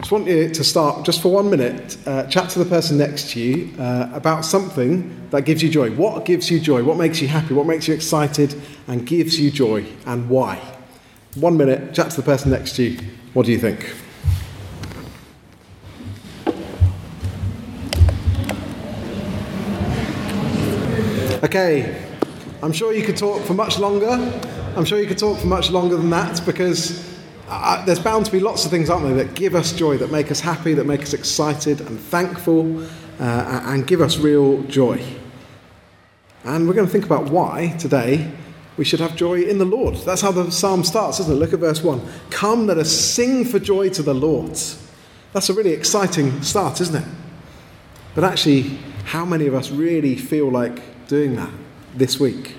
just want you to start, just for one minute, uh, chat to the person next to you uh, about something that gives you joy. What gives you joy? What makes you happy? What makes you excited and gives you joy? And why? One minute, chat to the person next to you. What do you think? Okay, I'm sure you could talk for much longer. I'm sure you could talk for much longer than that because uh, there's bound to be lots of things, aren't there, that give us joy, that make us happy, that make us excited and thankful, uh, and give us real joy. And we're going to think about why today we should have joy in the Lord. That's how the psalm starts, isn't it? Look at verse 1. Come, let us sing for joy to the Lord. That's a really exciting start, isn't it? But actually, how many of us really feel like doing that this week?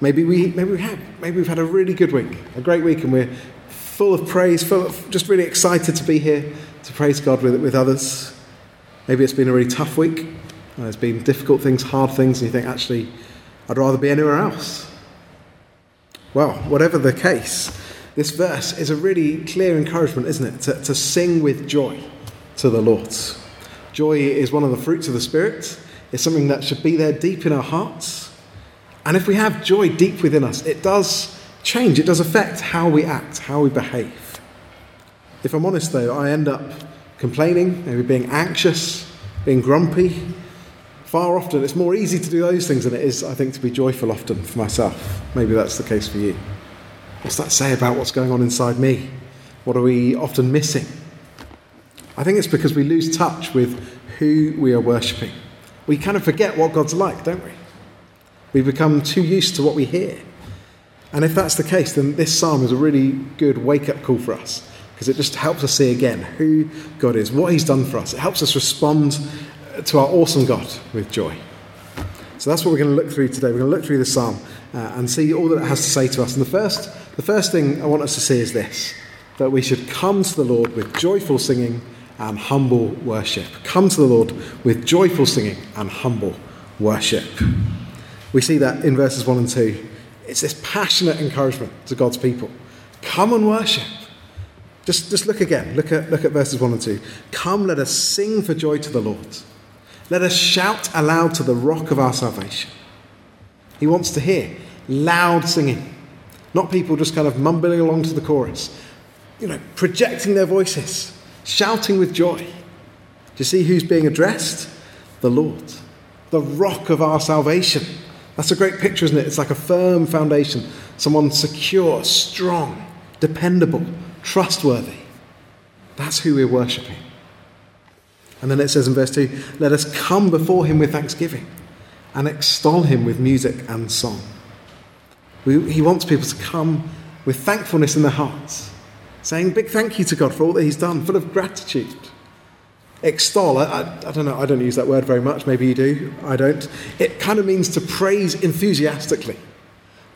Maybe we, maybe we have. Maybe we've had a really good week, a great week, and we're full of praise, full of just really excited to be here to praise God with, with others. Maybe it's been a really tough week. There's been difficult things, hard things, and you think, actually, I'd rather be anywhere else. Well, whatever the case, this verse is a really clear encouragement, isn't it? To, to sing with joy to the Lord. Joy is one of the fruits of the Spirit, it's something that should be there deep in our hearts. And if we have joy deep within us, it does change, it does affect how we act, how we behave. If I'm honest, though, I end up complaining, maybe being anxious, being grumpy. Far often, it's more easy to do those things than it is, I think, to be joyful often for myself. Maybe that's the case for you. What's that say about what's going on inside me? What are we often missing? I think it's because we lose touch with who we are worshipping. We kind of forget what God's like, don't we? We become too used to what we hear. And if that's the case, then this psalm is a really good wake up call for us because it just helps us see again who God is, what He's done for us. It helps us respond to our awesome God with joy. So that's what we're going to look through today. We're going to look through the psalm uh, and see all that it has to say to us. And the first, the first thing I want us to see is this that we should come to the Lord with joyful singing and humble worship. Come to the Lord with joyful singing and humble worship. We see that in verses 1 and 2. It's this passionate encouragement to God's people. Come and worship. Just, just look again. Look at, look at verses 1 and 2. Come, let us sing for joy to the Lord. Let us shout aloud to the rock of our salvation. He wants to hear loud singing, not people just kind of mumbling along to the chorus, you know, projecting their voices, shouting with joy. Do you see who's being addressed? The Lord, the rock of our salvation. That's a great picture, isn't it? It's like a firm foundation, someone secure, strong, dependable, trustworthy. That's who we're worshipping. And then it says in verse 2 let us come before him with thanksgiving and extol him with music and song. We, he wants people to come with thankfulness in their hearts, saying big thank you to God for all that he's done, full of gratitude extol, I, I, don't know, I don't use that word very much, maybe you do, I don't. It kind of means to praise enthusiastically,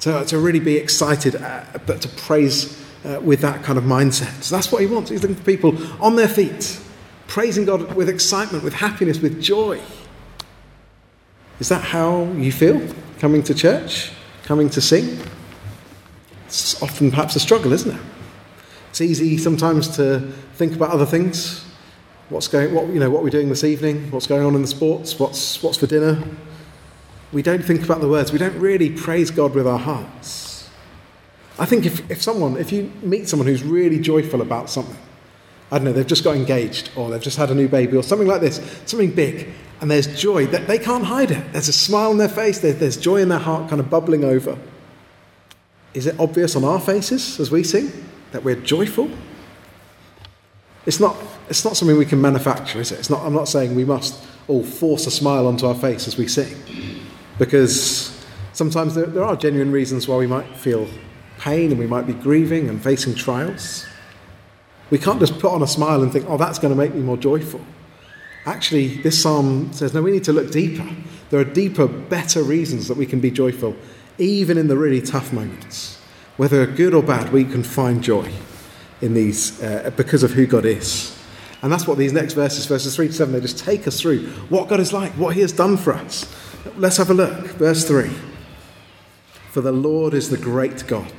to, to really be excited, uh, but to praise uh, with that kind of mindset. So that's what he wants. He's looking for people on their feet, praising God with excitement, with happiness, with joy. Is that how you feel coming to church, coming to sing? It's often perhaps a struggle, isn't it? It's easy sometimes to think about other things, what's going, what, you know, what we're doing this evening, what's going on in the sports, what's, what's for dinner. We don't think about the words. We don't really praise God with our hearts. I think if, if someone, if you meet someone who's really joyful about something, I don't know, they've just got engaged or they've just had a new baby or something like this, something big, and there's joy, that they can't hide it. There's a smile on their face, there's joy in their heart kind of bubbling over. Is it obvious on our faces as we sing that we're joyful? It's not, it's not something we can manufacture, is it? It's not, I'm not saying we must all force a smile onto our face as we sing, because sometimes there, there are genuine reasons why we might feel pain and we might be grieving and facing trials. We can't just put on a smile and think, oh, that's going to make me more joyful. Actually, this psalm says, no, we need to look deeper. There are deeper, better reasons that we can be joyful, even in the really tough moments. Whether good or bad, we can find joy in these uh, because of who God is. And that's what these next verses, verses 3 to 7, they just take us through what God is like, what He has done for us. Let's have a look. Verse 3 For the Lord is the great God,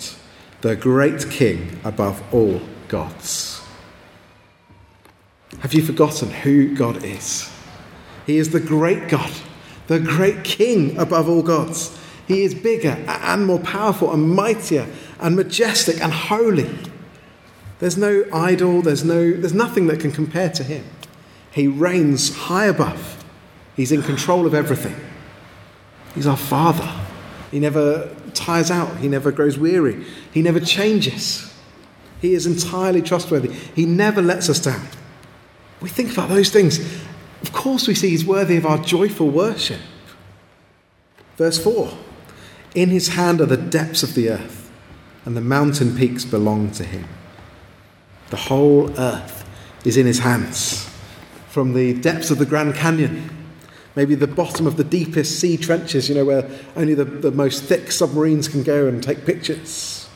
the great King above all gods. Have you forgotten who God is? He is the great God, the great King above all gods. He is bigger and more powerful and mightier and majestic and holy. There's no idol, there's, no, there's nothing that can compare to him. He reigns high above, he's in control of everything. He's our Father. He never tires out, he never grows weary, he never changes. He is entirely trustworthy, he never lets us down. We think about those things. Of course, we see he's worthy of our joyful worship. Verse 4 In his hand are the depths of the earth, and the mountain peaks belong to him. The whole earth is in his hands. From the depths of the Grand Canyon, maybe the bottom of the deepest sea trenches, you know, where only the, the most thick submarines can go and take pictures.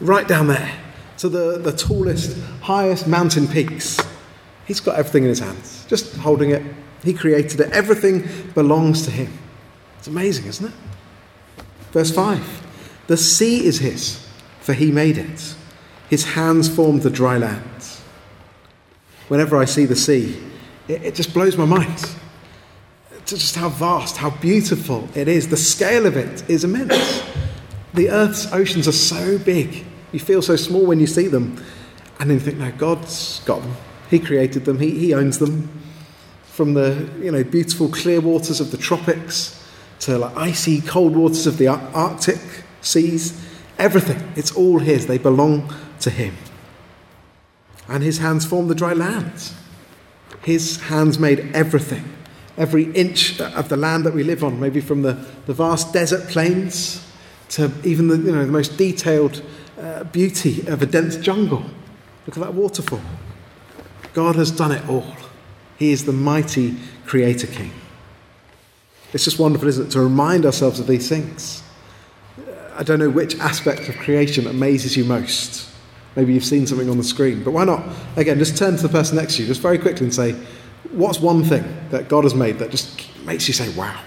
Right down there to the, the tallest, highest mountain peaks. He's got everything in his hands, just holding it. He created it. Everything belongs to him. It's amazing, isn't it? Verse 5 The sea is his, for he made it. His hands formed the dry land. Whenever I see the sea, it, it just blows my mind. Just how vast, how beautiful it is. The scale of it is immense. The earth's oceans are so big. You feel so small when you see them. And then you think, no, God's got them. He created them, He, he owns them. From the you know, beautiful clear waters of the tropics to like icy cold waters of the Arctic seas, everything, it's all His. They belong to Him. And His hands formed the dry lands. His hands made everything, every inch of the land that we live on, maybe from the, the vast desert plains to even the, you know, the most detailed uh, beauty of a dense jungle. Look at that waterfall. God has done it all. He is the mighty Creator King. It's just wonderful, isn't it, to remind ourselves of these things. I don't know which aspect of creation amazes you most. Maybe you've seen something on the screen, but why not? Again, just turn to the person next to you, just very quickly, and say, What's one thing that God has made that just makes you say, Wow?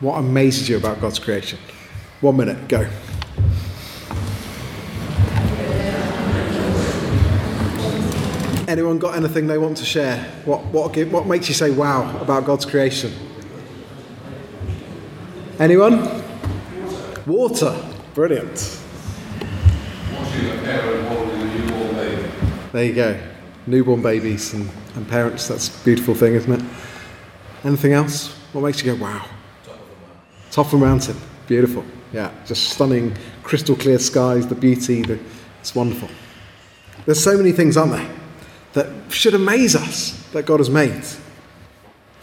What amazes you about God's creation? One minute, go. Anyone got anything they want to share? What, what, what makes you say wow about God's creation? Anyone? Water. Brilliant. There you go. Newborn babies and, and parents. That's a beautiful thing, isn't it? Anything else? What makes you go, wow? Top of the mountain. Top of the mountain. Beautiful. Yeah, just stunning, crystal clear skies, the beauty. The, it's wonderful. There's so many things, aren't there? that should amaze us that God has made.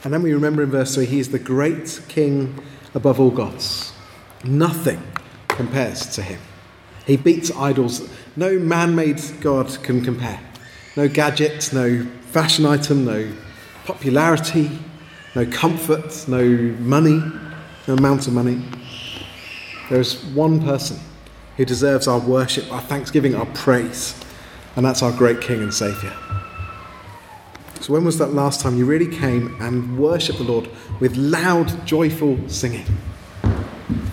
And then we remember in verse 3 He is the great King above all gods. Nothing compares to Him. He beats idols. No man made God can compare. No gadget, no fashion item, no popularity, no comfort, no money, no amount of money. There is one person who deserves our worship, our thanksgiving, our praise, and that's our great King and Saviour. So, when was that last time you really came and worshipped the Lord with loud, joyful singing?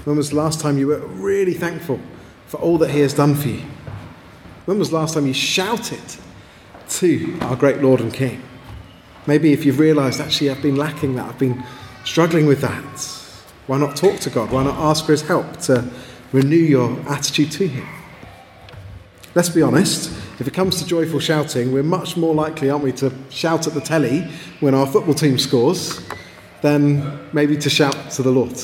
When was the last time you were really thankful for all that He has done for you? When was the last time you shouted to our great Lord and King? Maybe if you've realised, actually, I've been lacking that, I've been struggling with that, why not talk to God? Why not ask for His help to renew your attitude to Him? Let's be honest, if it comes to joyful shouting, we're much more likely, aren't we, to shout at the telly when our football team scores than maybe to shout to the Lord.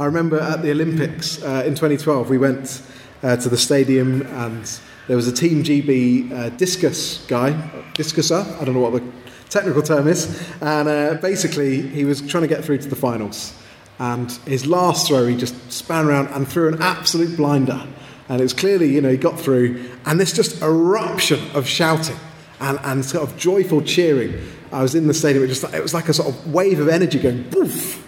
I remember at the Olympics uh, in 2012, we went uh, to the stadium and there was a Team GB uh, discus guy, discuser, I don't know what the technical term is, and uh, basically he was trying to get through to the finals. And his last throw, he just span around and threw an absolute blinder. And it was clearly, you know, he got through, and this just eruption of shouting and, and sort of joyful cheering. I was in the stadium, it, just, it was like a sort of wave of energy going poof.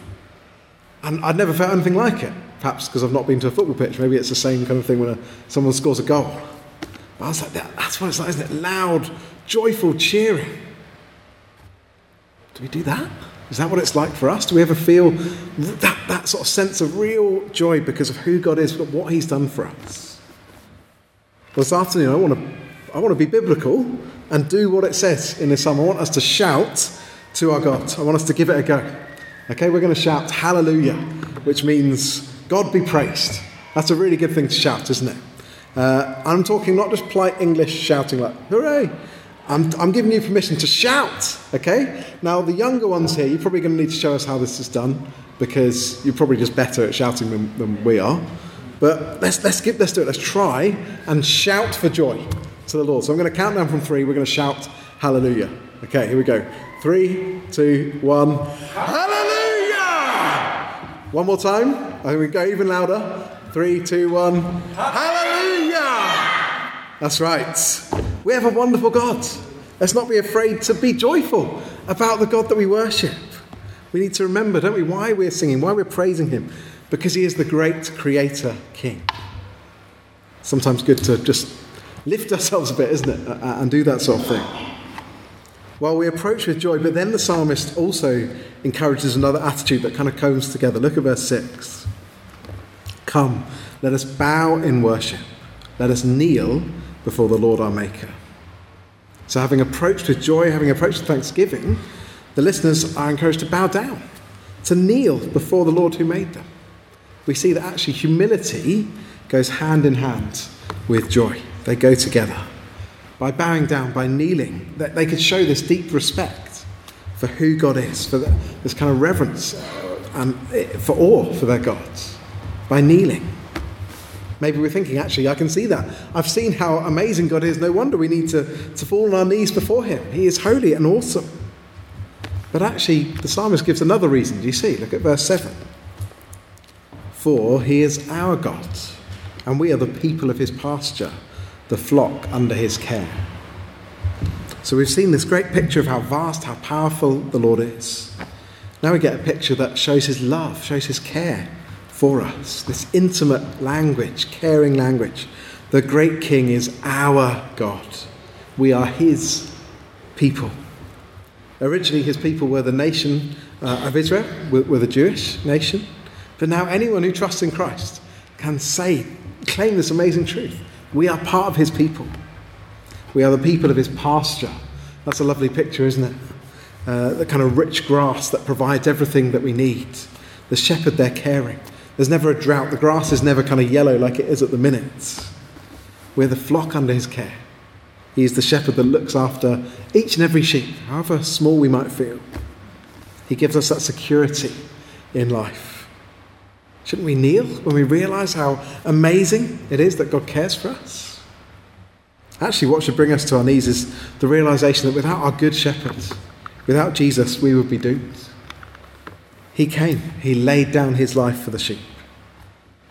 And I'd never felt anything like it. Perhaps because I've not been to a football pitch. Maybe it's the same kind of thing when a, someone scores a goal. But I was like, that, that's what it's like, isn't it? Loud, joyful cheering. Do we do that? Is that what it's like for us? Do we ever feel that, that sort of sense of real joy because of who God is, but what He's done for us? Well, this afternoon, I want to, I want to be biblical, and do what it says in this psalm. I want us to shout to our God. I want us to give it a go. Okay, we're going to shout hallelujah, which means God be praised. That's a really good thing to shout, isn't it? Uh, I'm talking not just polite English shouting like, hooray. I'm, I'm giving you permission to shout, okay? Now, the younger ones here, you're probably going to need to show us how this is done because you're probably just better at shouting than, than we are. But let's, let's, let's do it. Let's try and shout for joy to the Lord. So I'm going to count down from three. We're going to shout hallelujah. Okay, here we go. Three, two, one. Hallelujah! One more time. I think we go even louder. Three, two, one. Hallelujah! That's right. We have a wonderful God. Let's not be afraid to be joyful about the God that we worship. We need to remember, don't we, why we're singing, why we're praising Him. Because He is the great Creator King. Sometimes good to just lift ourselves a bit, isn't it? And do that sort of thing. Well, we approach with joy, but then the psalmist also encourages another attitude that kind of comes together. Look at verse 6. Come, let us bow in worship. Let us kneel before the Lord our Maker. So, having approached with joy, having approached with thanksgiving, the listeners are encouraged to bow down, to kneel before the Lord who made them. We see that actually humility goes hand in hand with joy, they go together. By bowing down, by kneeling, that they could show this deep respect for who God is, for this kind of reverence uh, and eh, for awe for their gods, by kneeling. Maybe we're thinking, actually, I can see that. I've seen how amazing God is. No wonder we need to, to fall on our knees before Him. He is holy and awesome. But actually, the psalmist gives another reason. Do you see? Look at verse 7. For He is our God, and we are the people of His pasture, the flock under His care. So we've seen this great picture of how vast, how powerful the Lord is. Now we get a picture that shows His love, shows His care for us. This intimate language, caring language. The great King is our God. We are His people. Originally, His people were the nation uh, of Israel, were, were the Jewish nation. But now, anyone who trusts in Christ can say, claim this amazing truth. We are part of His people. We are the people of His pasture. That's a lovely picture, isn't it? Uh, the kind of rich grass that provides everything that we need. The shepherd there caring. There's never a drought. The grass is never kind of yellow like it is at the minute. We're the flock under his care. He's the shepherd that looks after each and every sheep, however small we might feel. He gives us that security in life. Shouldn't we kneel when we realize how amazing it is that God cares for us? Actually, what should bring us to our knees is the realization that without our good shepherd, without Jesus, we would be doomed. He came, He laid down His life for the sheep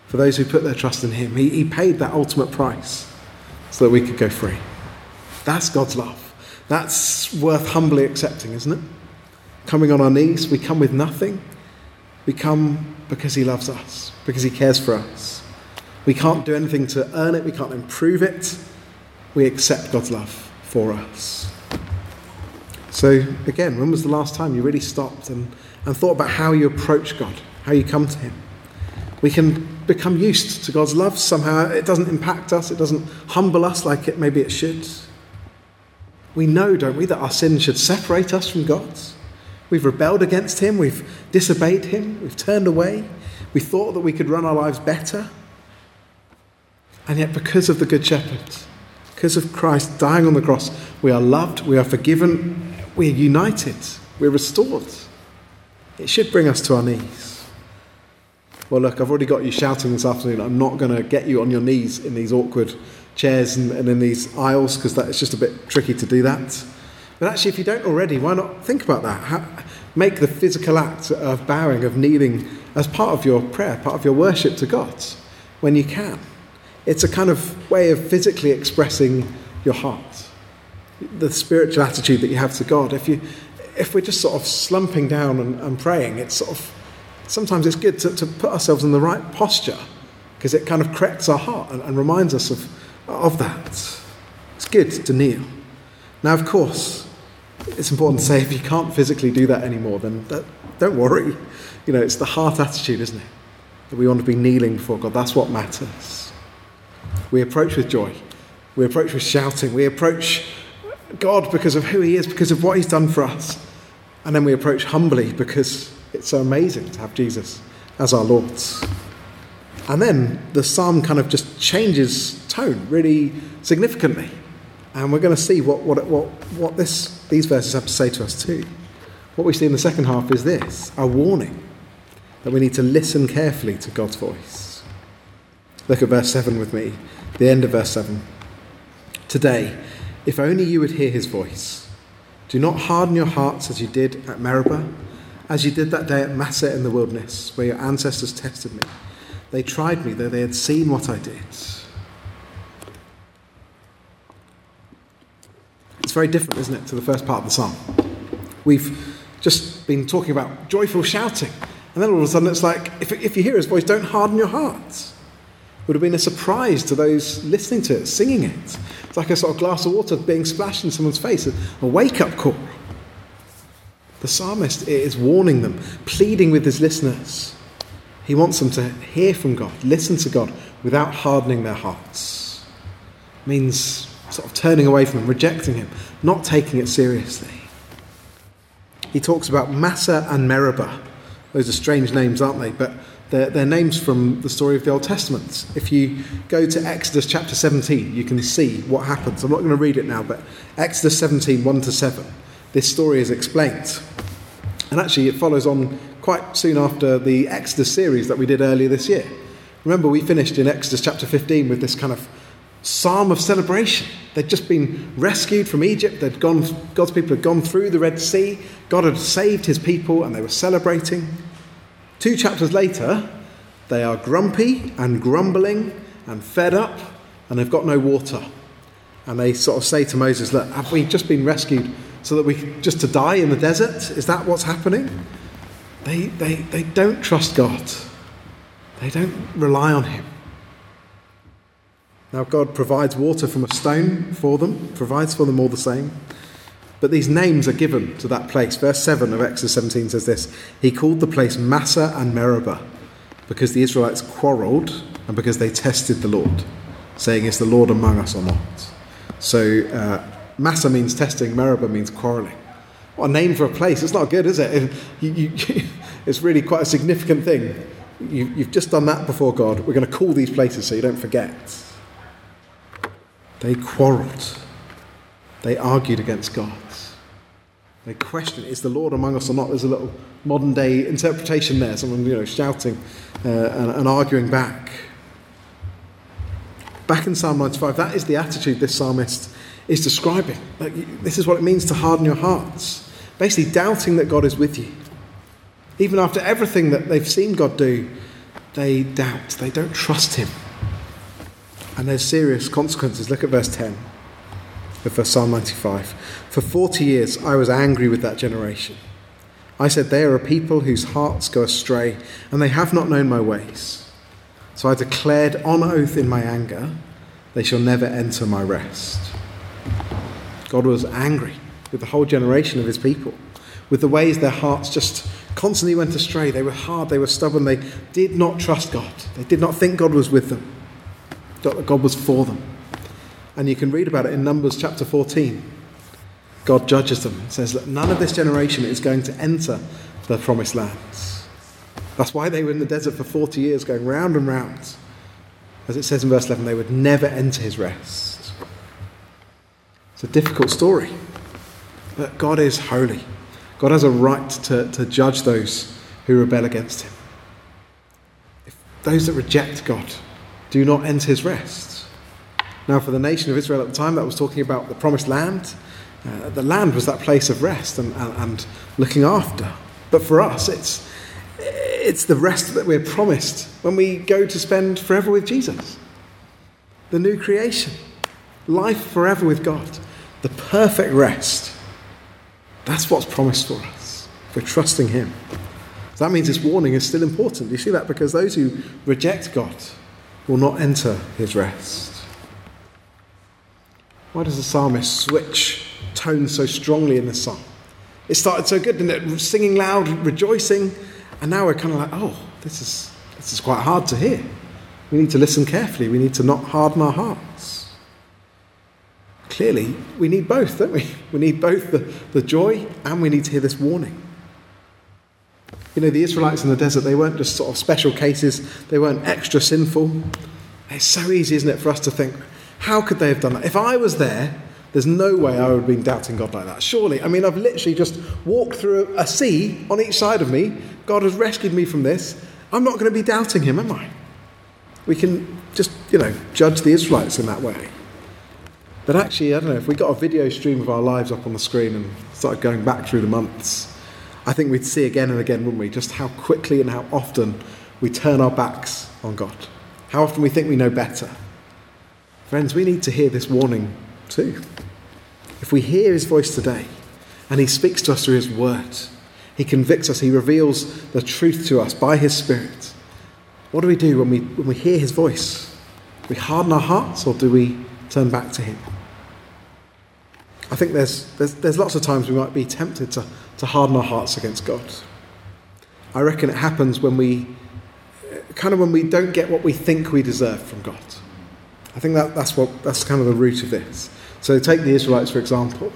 for those who put their trust in Him. He, he paid that ultimate price so that we could go free. That's God's love. That's worth humbly accepting, isn't it? Coming on our knees, we come with nothing. We come because He loves us, because He cares for us. We can't do anything to earn it, we can't improve it. We accept God's love for us. So, again, when was the last time you really stopped and, and thought about how you approach God, how you come to Him? We can become used to God's love somehow. It doesn't impact us, it doesn't humble us like it maybe it should. We know, don't we, that our sin should separate us from God. We've rebelled against Him, we've disobeyed Him, we've turned away. We thought that we could run our lives better. And yet, because of the Good Shepherd, because of Christ dying on the cross, we are loved, we are forgiven, we are united, we're restored. It should bring us to our knees. Well, look, I've already got you shouting this afternoon. I'm not going to get you on your knees in these awkward chairs and, and in these aisles because it's just a bit tricky to do that. But actually, if you don't already, why not think about that? How, make the physical act of bowing, of kneeling, as part of your prayer, part of your worship to God when you can. It's a kind of way of physically expressing your heart, the spiritual attitude that you have to God. If, you, if we're just sort of slumping down and, and praying, it's sort of sometimes it's good to, to put ourselves in the right posture because it kind of corrects our heart and, and reminds us of, of that. It's good to kneel. Now, of course, it's important to say if you can't physically do that anymore, then that, don't worry. You know, it's the heart attitude, isn't it? That we want to be kneeling before God. That's what matters. We approach with joy. We approach with shouting. We approach God because of who He is, because of what He's done for us. And then we approach humbly because it's so amazing to have Jesus as our Lord. And then the psalm kind of just changes tone really significantly. And we're going to see what, what, what, what this, these verses have to say to us too. What we see in the second half is this a warning that we need to listen carefully to God's voice. Look at verse 7 with me, the end of verse 7. Today, if only you would hear his voice. Do not harden your hearts as you did at Meribah, as you did that day at Massah in the wilderness, where your ancestors tested me. They tried me, though they had seen what I did. It's very different, isn't it, to the first part of the psalm? We've just been talking about joyful shouting, and then all of a sudden it's like, if, if you hear his voice, don't harden your hearts. It would have been a surprise to those listening to it, singing it. It's like a sort of glass of water being splashed in someone's face, a wake up call. The psalmist is warning them, pleading with his listeners. He wants them to hear from God, listen to God without hardening their hearts. It means sort of turning away from Him, rejecting Him, not taking it seriously. He talks about Massah and Meribah. Those are strange names, aren't they? But they're, they're, names from the story of the Old Testament. If you go to Exodus chapter 17, you can see what happens. I'm not going to read it now, but Exodus 17, 1 to 7, this story is explained. And actually, it follows on quite soon after the Exodus series that we did earlier this year. Remember, we finished in Exodus chapter 15 with this kind of psalm of celebration. They'd just been rescued from Egypt. They'd gone, God's people had gone through the Red Sea. God had saved his people, and they were celebrating. Two chapters later, they are grumpy and grumbling and fed up, and they've got no water. And they sort of say to Moses, Look, have we just been rescued so that we just to die in the desert? Is that what's happening? They, they, they don't trust God. They don't rely on him. Now, God provides water from a stone for them, provides for them all the same. But these names are given to that place. Verse 7 of Exodus 17 says this He called the place Massah and Meribah because the Israelites quarreled and because they tested the Lord, saying, Is the Lord among us or not? So, uh, Massah means testing, Meribah means quarreling. What a name for a place. It's not good, is it? You, you, it's really quite a significant thing. You, you've just done that before God. We're going to call these places so you don't forget. They quarreled. They argued against God. They questioned, is the Lord among us or not? There's a little modern day interpretation there, someone you know, shouting uh, and, and arguing back. Back in Psalm 95, that is the attitude this psalmist is describing. Like, this is what it means to harden your hearts. Basically, doubting that God is with you. Even after everything that they've seen God do, they doubt. They don't trust Him. And there's serious consequences. Look at verse 10 of Psalm 95. For 40 years I was angry with that generation. I said, They are a people whose hearts go astray, and they have not known my ways. So I declared on oath in my anger, They shall never enter my rest. God was angry with the whole generation of his people, with the ways their hearts just constantly went astray. They were hard, they were stubborn, they did not trust God, they did not think God was with them God was for them. And you can read about it in Numbers chapter 14. God judges them and says that none of this generation is going to enter the promised lands. That's why they were in the desert for 40 years, going round and round. As it says in verse 11, they would never enter his rest. It's a difficult story. But God is holy. God has a right to, to judge those who rebel against him. If those that reject God do not enter his rest. Now, for the nation of Israel at the time, that was talking about the promised land. Uh, the land was that place of rest and, and, and looking after. But for us, it's, it's the rest that we're promised when we go to spend forever with Jesus. The new creation, life forever with God, the perfect rest. That's what's promised for us. We're trusting Him. So that means this warning is still important. You see that? Because those who reject God, will not enter his rest. Why does the psalmist switch tones so strongly in this song? It started so good, didn't it? Singing loud, rejoicing, and now we're kind of like, oh, this is, this is quite hard to hear. We need to listen carefully. We need to not harden our hearts. clearly we need both, don't we? We need both the, the joy and we need to hear this warning. You know, the Israelites in the desert, they weren't just sort of special cases, they weren't extra sinful. It's so easy, isn't it, for us to think, how could they have done that? If I was there, there's no way I would have been doubting God like that. Surely. I mean, I've literally just walked through a sea on each side of me. God has rescued me from this. I'm not going to be doubting Him, am I? We can just, you know, judge the Israelites in that way. But actually, I don't know, if we got a video stream of our lives up on the screen and started going back through the months, I think we'd see again and again, wouldn't we, just how quickly and how often we turn our backs on God. How often we think we know better. Friends, we need to hear this warning too. If we hear his voice today and he speaks to us through his word, he convicts us, he reveals the truth to us by his spirit. What do we do when we, when we hear his voice? Do we harden our hearts or do we turn back to him? I think there's, there's, there's lots of times we might be tempted to, to harden our hearts against God. I reckon it happens when we, kind of when we don't get what we think we deserve from God. I think that, that's, what, that's kind of the root of this. So take the Israelites, for example.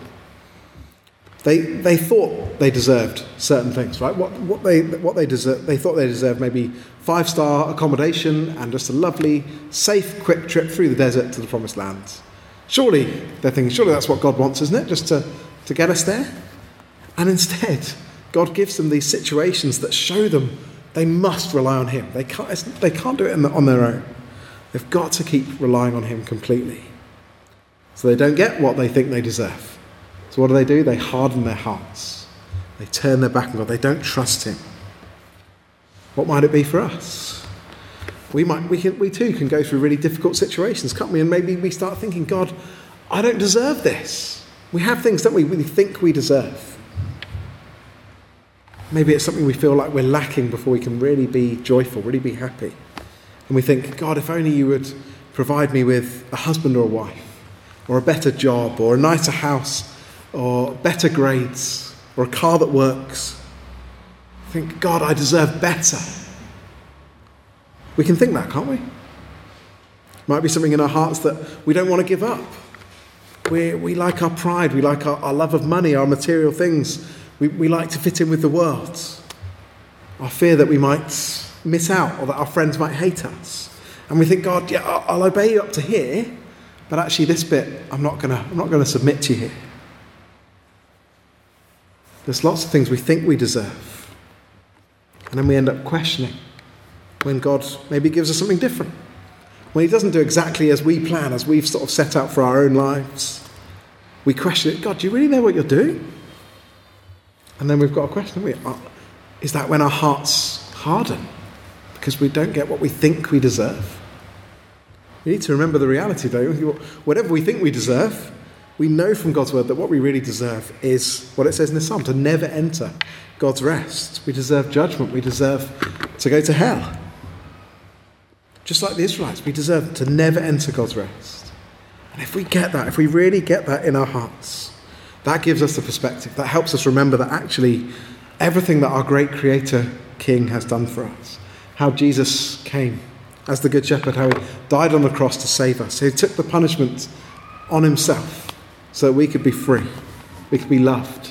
They, they thought they deserved certain things, right? What, what, they, what they, deserve, they thought they deserved maybe five star accommodation and just a lovely, safe, quick trip through the desert to the promised land. Surely, they're thinking, surely that's what God wants, isn't it? Just to, to get us there? And instead, God gives them these situations that show them they must rely on Him. They can't, they can't do it the, on their own. They've got to keep relying on Him completely. So they don't get what they think they deserve. So what do they do? They harden their hearts. They turn their back on God. They don't trust Him. What might it be for us? We, might, we, can, we too can go through really difficult situations, can't we? And maybe we start thinking, God, I don't deserve this. We have things, don't we, we think we deserve. Maybe it's something we feel like we're lacking before we can really be joyful, really be happy. And we think, God, if only you would provide me with a husband or a wife or a better job, or a nicer house, or better grades, or a car that works. Think, God, I deserve better. We can think that, can't we? Might be something in our hearts that we don't want to give up. We, we like our pride, we like our, our love of money, our material things. We, we like to fit in with the world. Our fear that we might miss out or that our friends might hate us. And we think, God, yeah, I'll, I'll obey you up to here, but actually, this bit, I'm not going to submit to you here. There's lots of things we think we deserve. And then we end up questioning when God maybe gives us something different. When He doesn't do exactly as we plan, as we've sort of set out for our own lives. We question it God, do you really know what you're doing? And then we've got a question we, uh, is that when our hearts harden because we don't get what we think we deserve? We need to remember the reality, though. Whatever we think we deserve, we know from God's word that what we really deserve is what it says in the psalm to never enter God's rest. We deserve judgment. We deserve to go to hell. Just like the Israelites, we deserve to never enter God's rest. And if we get that, if we really get that in our hearts, that gives us the perspective. That helps us remember that actually everything that our great Creator King has done for us, how Jesus came as the Good Shepherd, how he died on the cross to save us. He took the punishment on himself so that we could be free, we could be loved.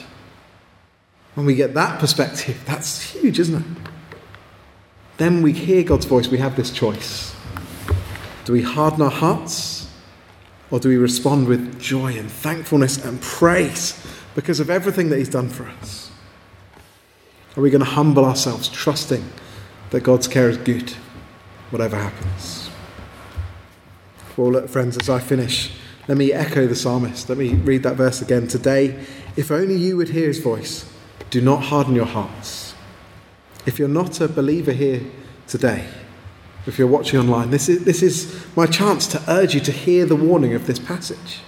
When we get that perspective, that's huge, isn't it? Then we hear God's voice, we have this choice. Do we harden our hearts or do we respond with joy and thankfulness and praise because of everything that He's done for us? Are we going to humble ourselves, trusting that God's care is good? whatever happens. Well, look, friends, as I finish, let me echo the psalmist. Let me read that verse again. Today, if only you would hear his voice, do not harden your hearts. If you're not a believer here today, if you're watching online, this is, this is my chance to urge you to hear the warning of this passage.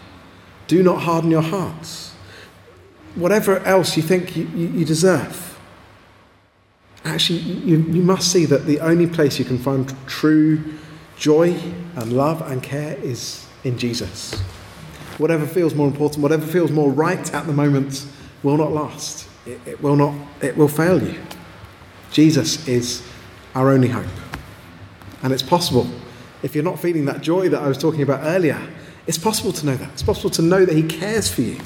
Do not harden your hearts. Whatever else you think you, you, deserve, actually, you, you must see that the only place you can find true joy and love and care is in Jesus. Whatever feels more important, whatever feels more right at the moment, will not last. It, it will not. It will fail you. Jesus is our only hope, and it's possible. If you're not feeling that joy that I was talking about earlier, It's possible to know that. It's possible to know that He cares for you.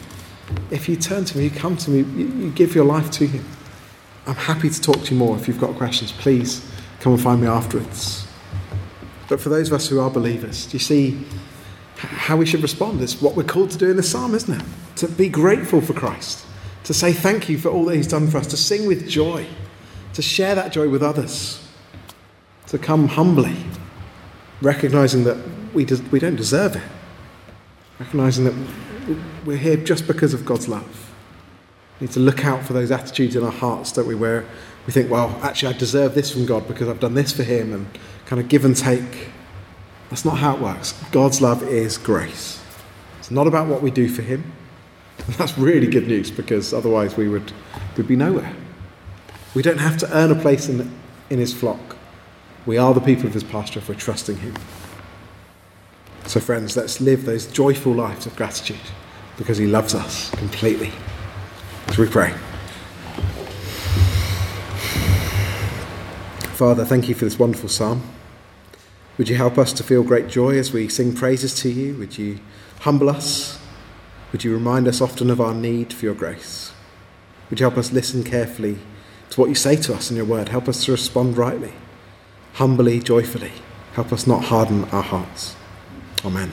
If you turn to me, you come to me, you, give your life to Him. I'm happy to talk to you more. If you've got questions, please come and find me afterwards. But for those of us who are believers, do you see how we should respond? It's what we're called to do in the psalm, isn't it? To be grateful for Christ, to say thank you for all that He's done for us, to sing with joy, to share that joy with others, to come humbly, recognizing that we, des- we don't deserve it, recognizing that we're here just because of God's love. We need to look out for those attitudes in our hearts, don't we, where we think, well, actually, I deserve this from God because I've done this for Him, and kind of give and take. That's not how it works. God's love is grace. It's not about what we do for Him. That's really good news because otherwise we would, we'd be nowhere. We don't have to earn a place in, in His flock. We are the people of His pasture if we're trusting Him. So, friends, let's live those joyful lives of gratitude because He loves us completely. So we pray. Father, thank you for this wonderful psalm. Would you help us to feel great joy as we sing praises to you? Would you humble us? Would you remind us often of our need for your grace? Would you help us listen carefully to what you say to us in your word? Help us to respond rightly, humbly, joyfully. Help us not harden our hearts. Amen.